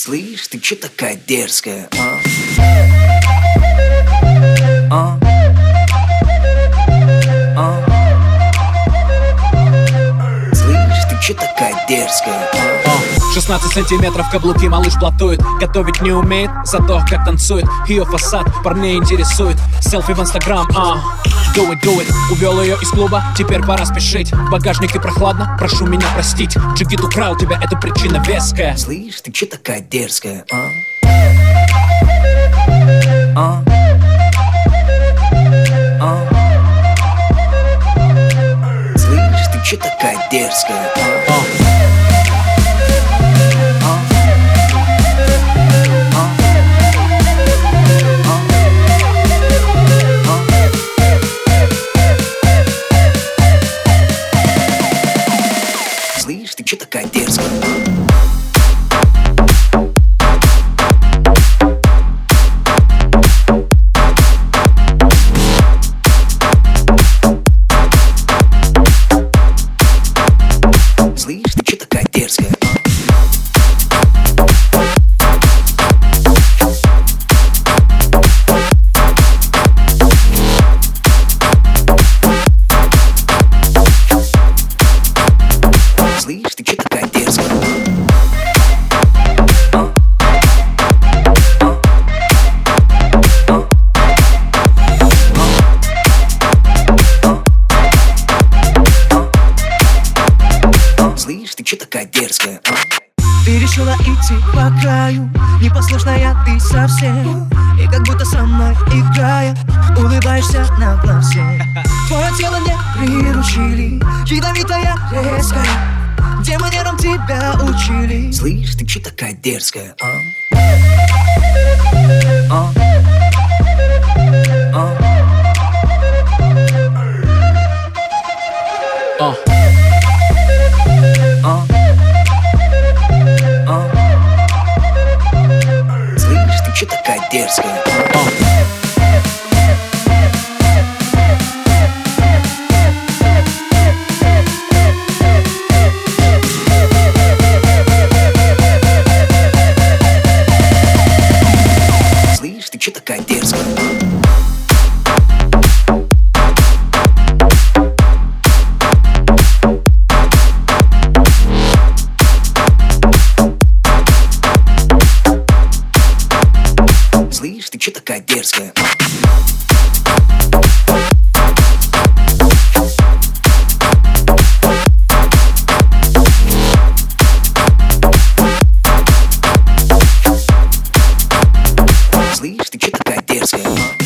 Слышь, ты чё такая дерзкая, а? А? А? Слышь, ты чё такая дерзкая, а? 16 сантиметров каблуки малыш платует Готовить не умеет, зато как танцует Ее фасад парней интересует Селфи в инстаграм, а Do it, do it Увел ее из клуба, теперь пора спешить В багажнике прохладно, прошу меня простить Джигит украл тебя, это причина веская Слышь, ты чё такая дерзкая, а? А? А? Слышь, ты чё такая дерзкая, а? Решила идти по краю Непослушная ты совсем И как будто со мной играя Улыбаешься на глазе Твое тело не приручили Ядовитая, резкая Где манерам тебя учили Слышь, ты чё такая дерзкая? А? такая дерзкая. Слышь, ты чё такая дерзкая? Че такая дерзкая? Слышь, ты че такая дерзкая?